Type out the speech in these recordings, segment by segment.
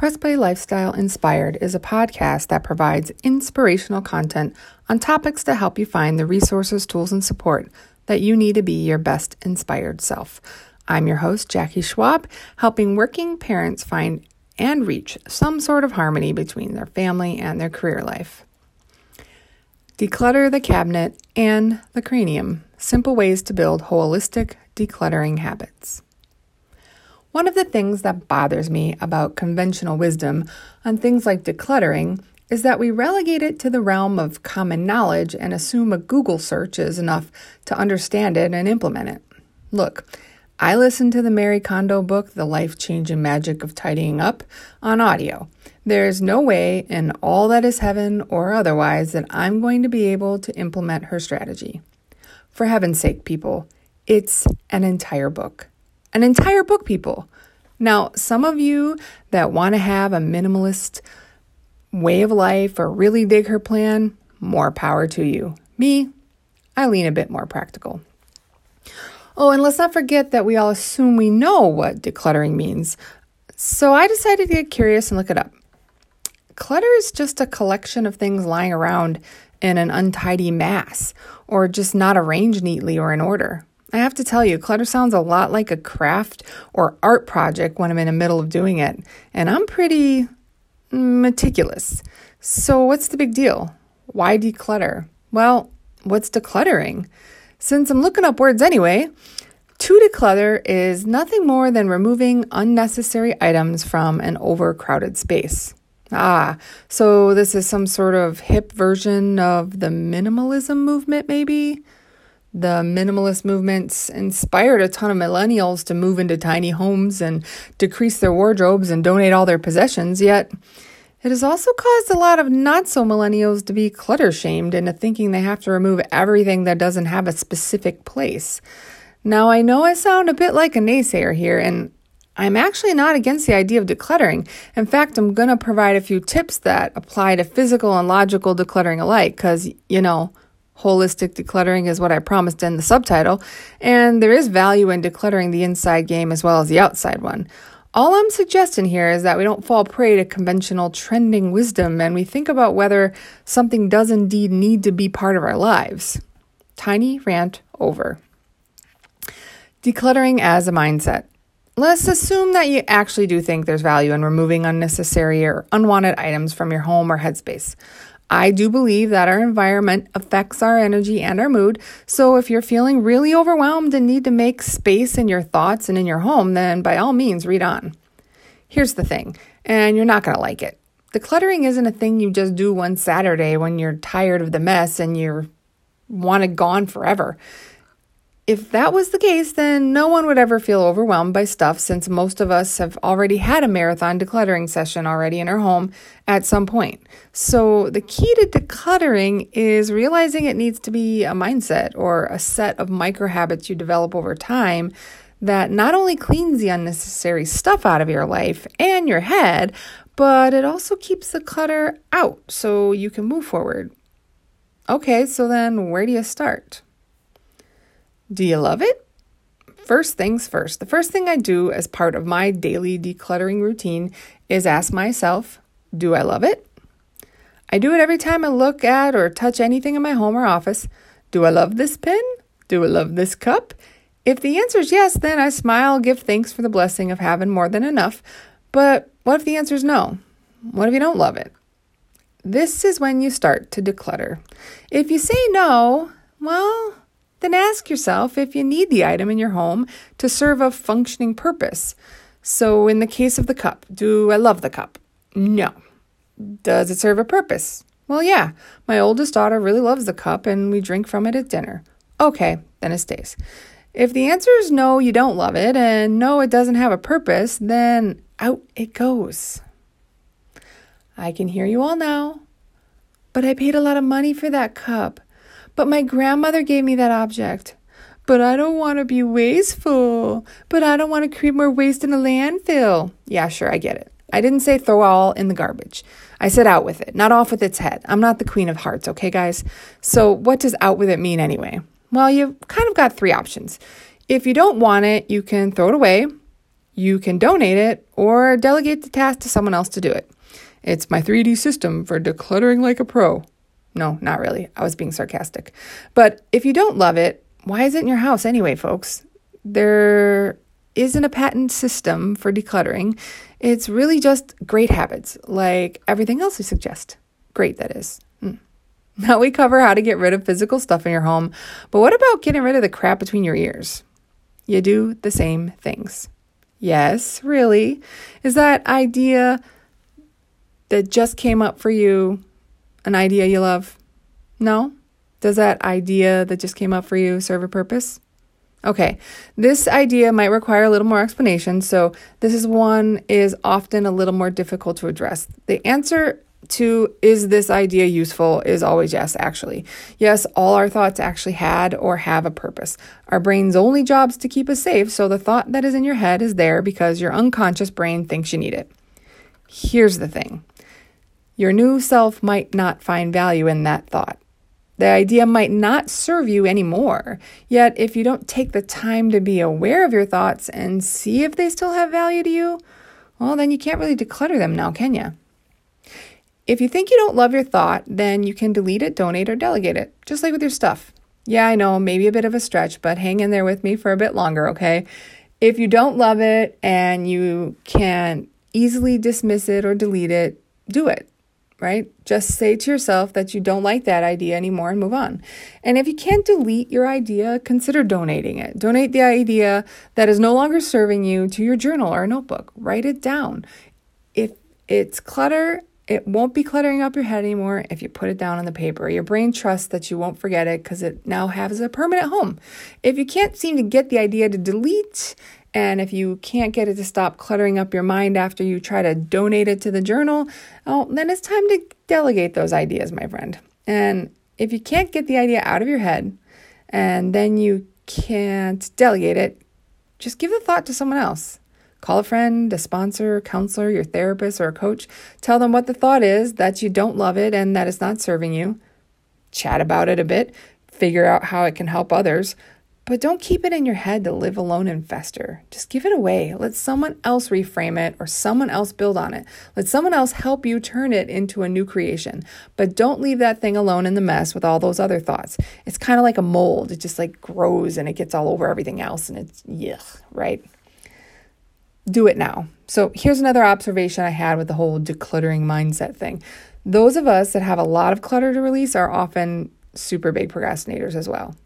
Press Play Lifestyle Inspired is a podcast that provides inspirational content on topics to help you find the resources, tools, and support that you need to be your best inspired self. I'm your host, Jackie Schwab, helping working parents find and reach some sort of harmony between their family and their career life. Declutter the cabinet and the cranium simple ways to build holistic decluttering habits. One of the things that bothers me about conventional wisdom on things like decluttering is that we relegate it to the realm of common knowledge and assume a Google search is enough to understand it and implement it. Look, I listened to the Marie Kondo book, The Life Changing Magic of Tidying Up, on audio. There is no way in all that is heaven or otherwise that I'm going to be able to implement her strategy. For heaven's sake, people, it's an entire book. An entire book, people. Now, some of you that want to have a minimalist way of life or really dig her plan, more power to you. Me, I lean a bit more practical. Oh, and let's not forget that we all assume we know what decluttering means. So I decided to get curious and look it up. Clutter is just a collection of things lying around in an untidy mass or just not arranged neatly or in order. I have to tell you, clutter sounds a lot like a craft or art project when I'm in the middle of doing it, and I'm pretty meticulous. So, what's the big deal? Why declutter? Well, what's decluttering? Since I'm looking up words anyway, to declutter is nothing more than removing unnecessary items from an overcrowded space. Ah, so this is some sort of hip version of the minimalism movement, maybe? The minimalist movements inspired a ton of millennials to move into tiny homes and decrease their wardrobes and donate all their possessions, yet it has also caused a lot of not so millennials to be clutter shamed into thinking they have to remove everything that doesn't have a specific place. Now, I know I sound a bit like a naysayer here, and I'm actually not against the idea of decluttering. In fact, I'm going to provide a few tips that apply to physical and logical decluttering alike, because, you know, Holistic decluttering is what I promised in the subtitle, and there is value in decluttering the inside game as well as the outside one. All I'm suggesting here is that we don't fall prey to conventional trending wisdom and we think about whether something does indeed need to be part of our lives. Tiny rant over. Decluttering as a mindset. Let's assume that you actually do think there's value in removing unnecessary or unwanted items from your home or headspace. I do believe that our environment affects our energy and our mood. So if you're feeling really overwhelmed and need to make space in your thoughts and in your home, then by all means, read on. Here's the thing, and you're not going to like it. Decluttering isn't a thing you just do one Saturday when you're tired of the mess and you want it gone forever. If that was the case, then no one would ever feel overwhelmed by stuff since most of us have already had a marathon decluttering session already in our home at some point. So, the key to decluttering is realizing it needs to be a mindset or a set of micro habits you develop over time that not only cleans the unnecessary stuff out of your life and your head, but it also keeps the clutter out so you can move forward. Okay, so then where do you start? Do you love it? First things first. The first thing I do as part of my daily decluttering routine is ask myself, do I love it? I do it every time I look at or touch anything in my home or office. Do I love this pen? Do I love this cup? If the answer is yes, then I smile, give thanks for the blessing of having more than enough. But what if the answer is no? What if you don't love it? This is when you start to declutter. If you say no, well, ask yourself if you need the item in your home to serve a functioning purpose. So, in the case of the cup, do I love the cup? No. Does it serve a purpose? Well, yeah. My oldest daughter really loves the cup and we drink from it at dinner. Okay, then it stays. If the answer is no, you don't love it, and no, it doesn't have a purpose, then out it goes. I can hear you all now. But I paid a lot of money for that cup. But my grandmother gave me that object. But I don't want to be wasteful. But I don't want to create more waste in a landfill. Yeah, sure, I get it. I didn't say throw all in the garbage. I said out with it, not off with its head. I'm not the queen of hearts, okay, guys? So, what does out with it mean anyway? Well, you've kind of got three options. If you don't want it, you can throw it away, You can donate it or delegate the task to someone else to do it. It's my 3D system for decluttering like a pro. No, not really. I was being sarcastic. But if you don't love it, why is it in your house anyway, folks? There isn't a patent system for decluttering. It's really just great habits, like everything else we suggest. Great, that is. Mm. Now we cover how to get rid of physical stuff in your home, but what about getting rid of the crap between your ears? You do the same things. Yes, really. Is that idea that just came up for you an idea you love? No? Does that idea that just came up for you serve a purpose? Okay, this idea might require a little more explanation, so this is one is often a little more difficult to address. The answer to is this idea useful is always yes, actually. Yes, all our thoughts actually had or have a purpose. Our brain's only job is to keep us safe, so the thought that is in your head is there because your unconscious brain thinks you need it. Here's the thing your new self might not find value in that thought. The idea might not serve you anymore. Yet, if you don't take the time to be aware of your thoughts and see if they still have value to you, well, then you can't really declutter them now, can you? If you think you don't love your thought, then you can delete it, donate, or delegate it, just like with your stuff. Yeah, I know, maybe a bit of a stretch, but hang in there with me for a bit longer, okay? If you don't love it and you can easily dismiss it or delete it, do it right? Just say to yourself that you don't like that idea anymore and move on. And if you can't delete your idea, consider donating it. Donate the idea that is no longer serving you to your journal or notebook. Write it down. If it's clutter, it won't be cluttering up your head anymore if you put it down on the paper. Your brain trusts that you won't forget it because it now has a permanent home. If you can't seem to get the idea to delete and if you can't get it to stop cluttering up your mind after you try to donate it to the journal, oh, then it's time to delegate those ideas, my friend. And if you can't get the idea out of your head and then you can't delegate it, just give the thought to someone else. Call a friend, a sponsor, counselor, your therapist, or a coach. Tell them what the thought is, that you don't love it and that it's not serving you. Chat about it a bit. Figure out how it can help others. But don't keep it in your head to live alone and fester. Just give it away. Let someone else reframe it or someone else build on it. Let someone else help you turn it into a new creation. But don't leave that thing alone in the mess with all those other thoughts. It's kind of like a mold. It just like grows and it gets all over everything else and it's yuck, right? Do it now. So here's another observation I had with the whole decluttering mindset thing. Those of us that have a lot of clutter to release are often super big procrastinators as well.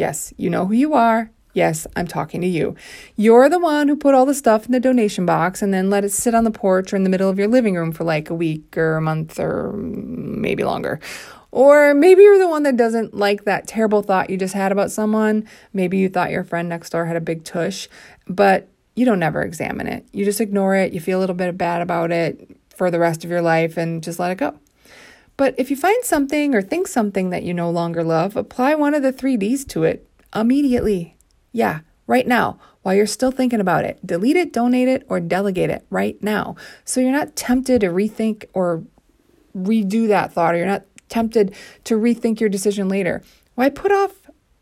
Yes, you know who you are. Yes, I'm talking to you. You're the one who put all the stuff in the donation box and then let it sit on the porch or in the middle of your living room for like a week or a month or maybe longer. Or maybe you're the one that doesn't like that terrible thought you just had about someone. Maybe you thought your friend next door had a big tush, but you don't ever examine it. You just ignore it. You feel a little bit bad about it for the rest of your life and just let it go. But if you find something or think something that you no longer love, apply one of the three Ds to it immediately. Yeah, right now, while you're still thinking about it. Delete it, donate it, or delegate it right now. So you're not tempted to rethink or redo that thought, or you're not tempted to rethink your decision later. Why put off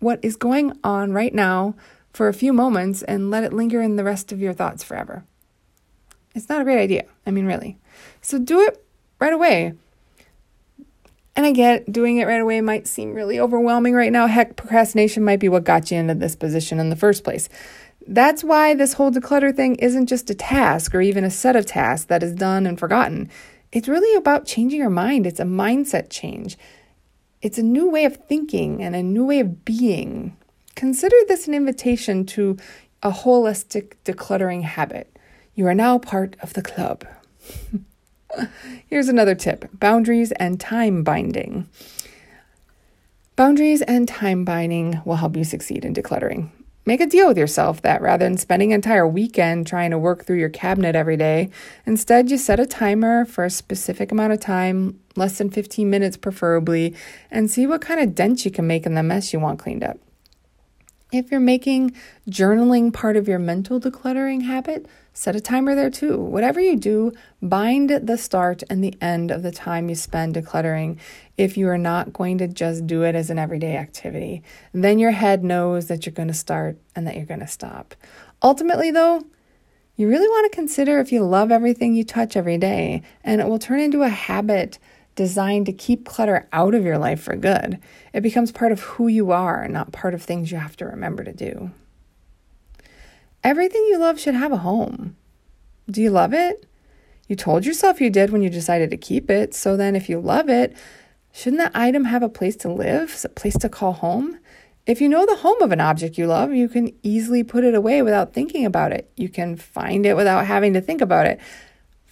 what is going on right now for a few moments and let it linger in the rest of your thoughts forever? It's not a great idea. I mean, really. So do it right away. And I get doing it right away might seem really overwhelming right now. Heck, procrastination might be what got you into this position in the first place. That's why this whole declutter thing isn't just a task or even a set of tasks that is done and forgotten. It's really about changing your mind. It's a mindset change. It's a new way of thinking and a new way of being. Consider this an invitation to a holistic decluttering habit. You are now part of the club. Here's another tip boundaries and time binding. Boundaries and time binding will help you succeed in decluttering. Make a deal with yourself that rather than spending an entire weekend trying to work through your cabinet every day, instead you set a timer for a specific amount of time, less than 15 minutes preferably, and see what kind of dent you can make in the mess you want cleaned up. If you're making journaling part of your mental decluttering habit, set a timer there too. Whatever you do, bind the start and the end of the time you spend decluttering if you are not going to just do it as an everyday activity. Then your head knows that you're going to start and that you're going to stop. Ultimately, though, You really want to consider if you love everything you touch every day, and it will turn into a habit designed to keep clutter out of your life for good. It becomes part of who you are, not part of things you have to remember to do. Everything you love should have a home. Do you love it? You told yourself you did when you decided to keep it, so then if you love it, shouldn't that item have a place to live, a place to call home? If you know the home of an object you love, you can easily put it away without thinking about it. You can find it without having to think about it.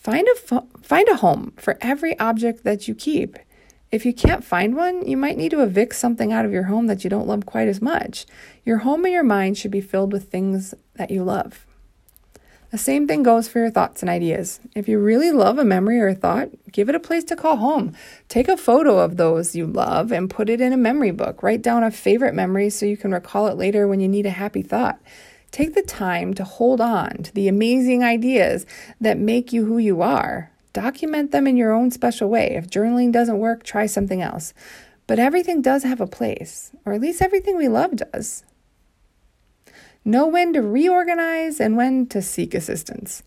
Find a fo- find a home for every object that you keep. If you can't find one, you might need to evict something out of your home that you don't love quite as much. Your home and your mind should be filled with things that you love. The same thing goes for your thoughts and ideas. If you really love a memory or a thought, give it a place to call home. Take a photo of those you love and put it in a memory book. Write down a favorite memory so you can recall it later when you need a happy thought. Take the time to hold on to the amazing ideas that make you who you are. Document them in your own special way. If journaling doesn't work, try something else. But everything does have a place, or at least everything we love does. Know when to reorganize and when to seek assistance.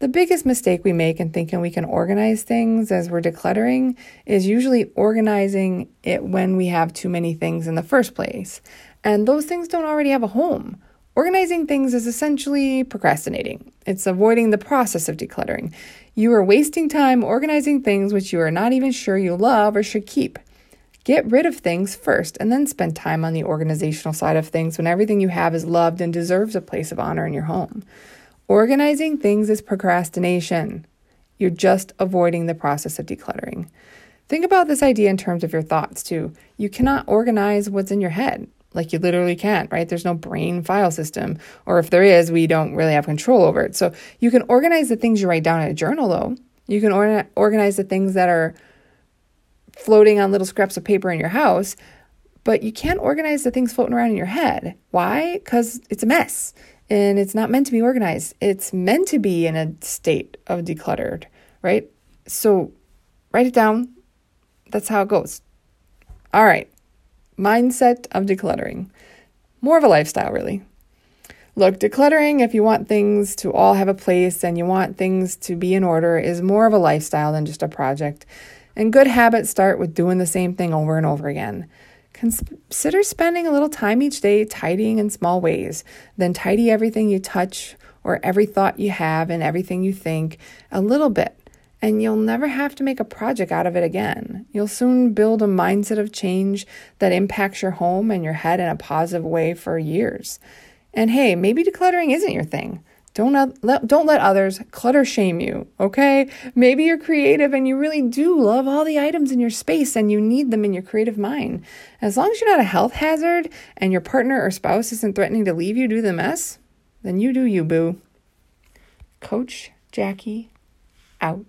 The biggest mistake we make in thinking we can organize things as we're decluttering is usually organizing it when we have too many things in the first place. And those things don't already have a home. Organizing things is essentially procrastinating. It's avoiding the process of decluttering. You are wasting time organizing things which you are not even sure you love or should keep. Get rid of things first and then spend time on the organizational side of things when everything you have is loved and deserves a place of honor in your home. Organizing things is procrastination. You're just avoiding the process of decluttering. Think about this idea in terms of your thoughts, too. You cannot organize what's in your head. Like you literally can't, right? There's no brain file system. Or if there is, we don't really have control over it. So you can organize the things you write down in a journal, though. You can or- organize the things that are floating on little scraps of paper in your house, but you can't organize the things floating around in your head. Why? Because it's a mess and it's not meant to be organized. It's meant to be in a state of decluttered, right? So write it down. That's how it goes. All right. Mindset of decluttering. More of a lifestyle, really. Look, decluttering, if you want things to all have a place and you want things to be in order, is more of a lifestyle than just a project. And good habits start with doing the same thing over and over again. Consider spending a little time each day tidying in small ways. Then tidy everything you touch or every thought you have and everything you think a little bit. And you'll never have to make a project out of it again. You'll soon build a mindset of change that impacts your home and your head in a positive way for years. And hey, maybe decluttering isn't your thing. Don't let, don't let others clutter shame you, okay? Maybe you're creative and you really do love all the items in your space and you need them in your creative mind. As long as you're not a health hazard and your partner or spouse isn't threatening to leave you due to the mess, then you do you, boo. Coach Jackie out.